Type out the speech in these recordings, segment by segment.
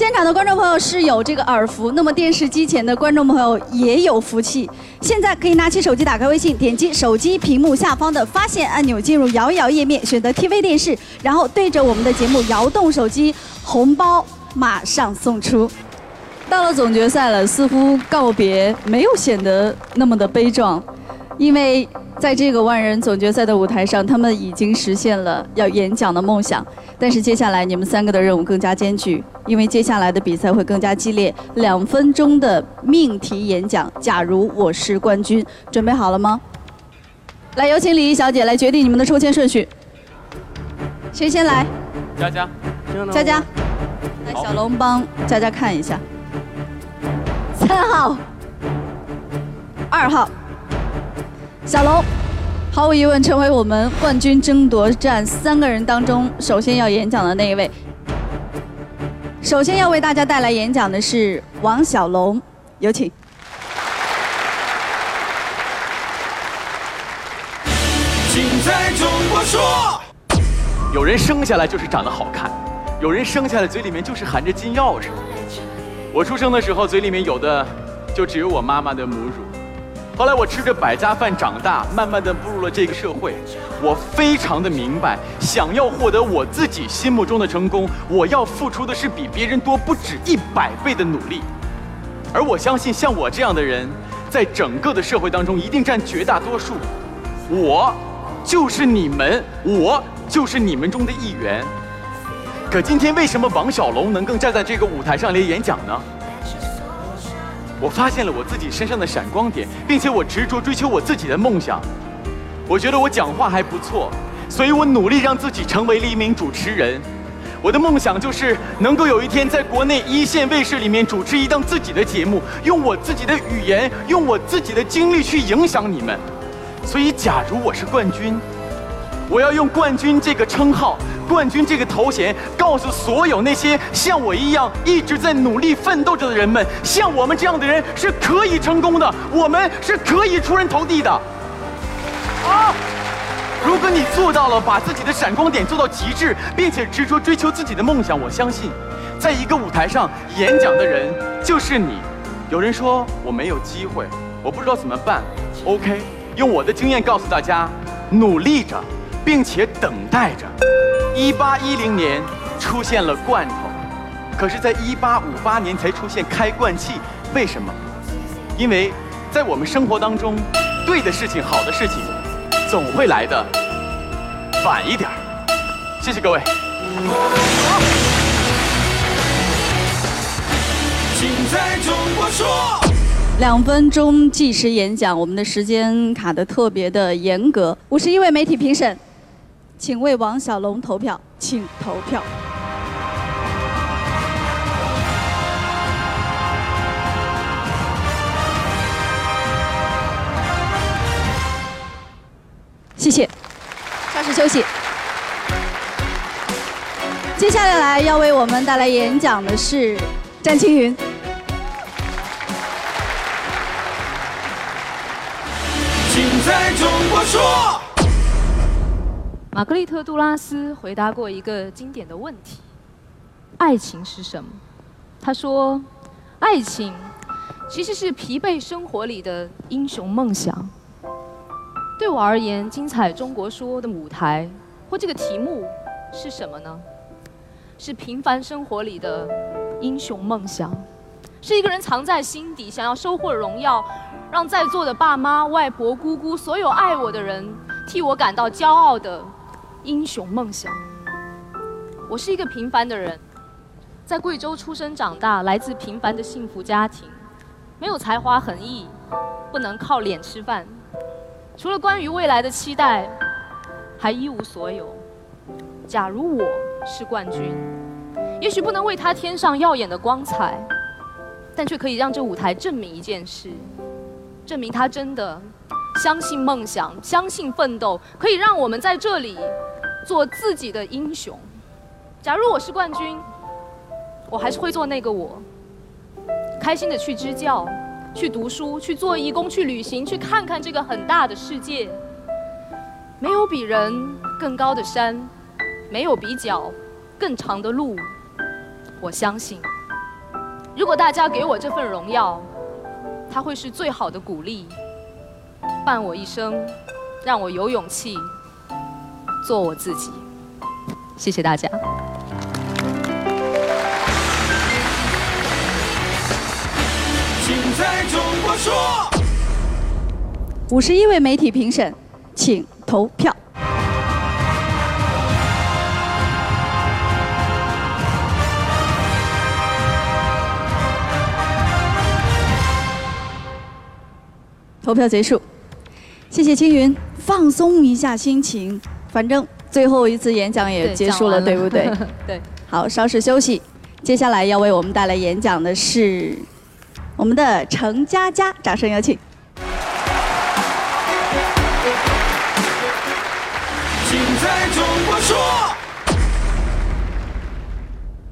现场的观众朋友是有这个耳福，那么电视机前的观众朋友也有福气。现在可以拿起手机，打开微信，点击手机屏幕下方的发现按钮，进入摇一摇页面，选择 TV 电视，然后对着我们的节目摇动手机，红包马上送出。到了总决赛了，似乎告别没有显得那么的悲壮，因为在这个万人总决赛的舞台上，他们已经实现了要演讲的梦想。但是接下来你们三个的任务更加艰巨，因为接下来的比赛会更加激烈。两分钟的命题演讲，假如我是冠军，准备好了吗？来，有请礼仪小姐来决定你们的抽签顺序。谁先来？佳佳，佳佳，来，小龙帮佳佳看一下。三号，二号，小龙，毫无疑问成为我们冠军争夺战三个人当中首先要演讲的那一位。首先要为大家带来演讲的是王小龙，有请。请在中国说。有人生下来就是长得好看，有人生下来嘴里面就是含着金钥匙。我出生的时候，嘴里面有的就只有我妈妈的母乳。后来我吃着百家饭长大，慢慢的步入了这个社会。我非常的明白，想要获得我自己心目中的成功，我要付出的是比别人多不止一百倍的努力。而我相信，像我这样的人，在整个的社会当中一定占绝大多数。我就是你们，我就是你们中的一员。可今天为什么王小龙能更站在这个舞台上来演讲呢？我发现了我自己身上的闪光点，并且我执着追求我自己的梦想。我觉得我讲话还不错，所以我努力让自己成为了一名主持人。我的梦想就是能够有一天在国内一线卫视里面主持一档自己的节目，用我自己的语言，用我自己的经历去影响你们。所以，假如我是冠军。我要用冠军这个称号、冠军这个头衔，告诉所有那些像我一样一直在努力奋斗着的人们，像我们这样的人是可以成功的，我们是可以出人头地的。啊！如果你做到了，把自己的闪光点做到极致，并且执着追求自己的梦想，我相信，在一个舞台上演讲的人就是你。有人说我没有机会，我不知道怎么办。OK，用我的经验告诉大家，努力着。并且等待着。一八一零年出现了罐头，可是，在一八五八年才出现开罐器。为什么？因为在我们生活当中，对的事情、好的事情，总会来的晚一点谢谢各位。请在中国说。两分钟计时演讲，我们的时间卡的特别的严格。五十一位媒体评审。请为王小龙投票，请投票。谢谢，稍事休息。接下来要为我们带来演讲的是詹青云。请在中国说。玛格丽特·杜拉斯回答过一个经典的问题：“爱情是什么？”他说：“爱情其实是疲惫生活里的英雄梦想。”对我而言，精彩中国说的舞台或这个题目是什么呢？是平凡生活里的英雄梦想，是一个人藏在心底，想要收获荣耀，让在座的爸妈、外婆、姑姑，所有爱我的人替我感到骄傲的。英雄梦想。我是一个平凡的人，在贵州出生长大，来自平凡的幸福家庭，没有才华横溢，不能靠脸吃饭，除了关于未来的期待，还一无所有。假如我是冠军，也许不能为他添上耀眼的光彩，但却可以让这舞台证明一件事：证明他真的相信梦想，相信奋斗，可以让我们在这里。做自己的英雄。假如我是冠军，我还是会做那个我，开心的去支教，去读书，去做义工，去旅行，去看看这个很大的世界。没有比人更高的山，没有比脚更长的路。我相信，如果大家给我这份荣耀，它会是最好的鼓励，伴我一生，让我有勇气做我自己。谢谢大家。请在中国说。五十一位媒体评审，请投票。投票结束，谢谢青云，放松一下心情，反正最后一次演讲也结束了，对不对？对，好，稍事休息。接下来要为我们带来演讲的是我们的程佳佳，掌声有请。请在中国说。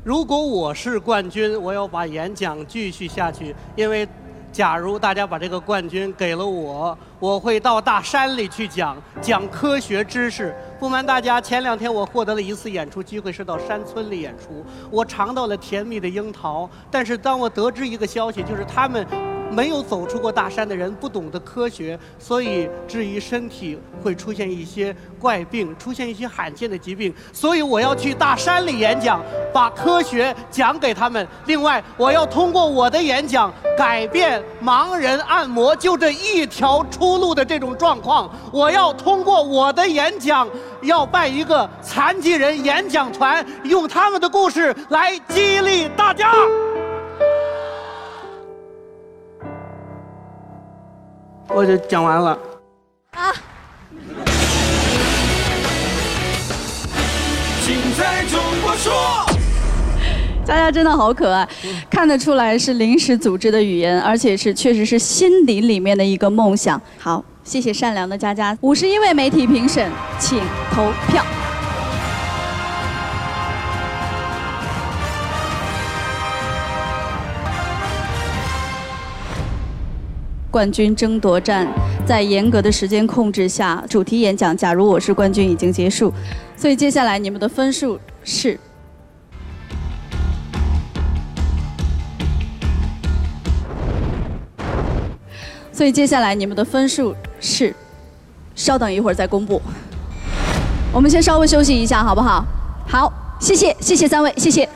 如果我是冠军，我要把演讲继续下去，因为假如大家把这个冠军给了我，我会到大山里去讲讲科学知识。不瞒大家，前两天我获得了一次演出机会，是到山村里演出，我尝到了甜蜜的樱桃。但是当我得知一个消息，就是他们。没有走出过大山的人不懂得科学，所以质疑身体会出现一些怪病，出现一些罕见的疾病。所以我要去大山里演讲，把科学讲给他们。另外，我要通过我的演讲改变盲人按摩就这一条出路的这种状况。我要通过我的演讲，要办一个残疾人演讲团，用他们的故事来激励大家。我就讲完了。请在中国说。佳佳真的好可爱，看得出来是临时组织的语言，而且是确实是心底里面的一个梦想。好，谢谢善良的佳佳。五十一位媒体评审，请投票。冠军争夺战在严格的时间控制下，主题演讲“假如我是冠军”已经结束，所以接下来你们的分数是。所以接下来你们的分数是，稍等一会儿再公布。我们先稍微休息一下，好不好？好，谢谢，谢谢三位，谢谢。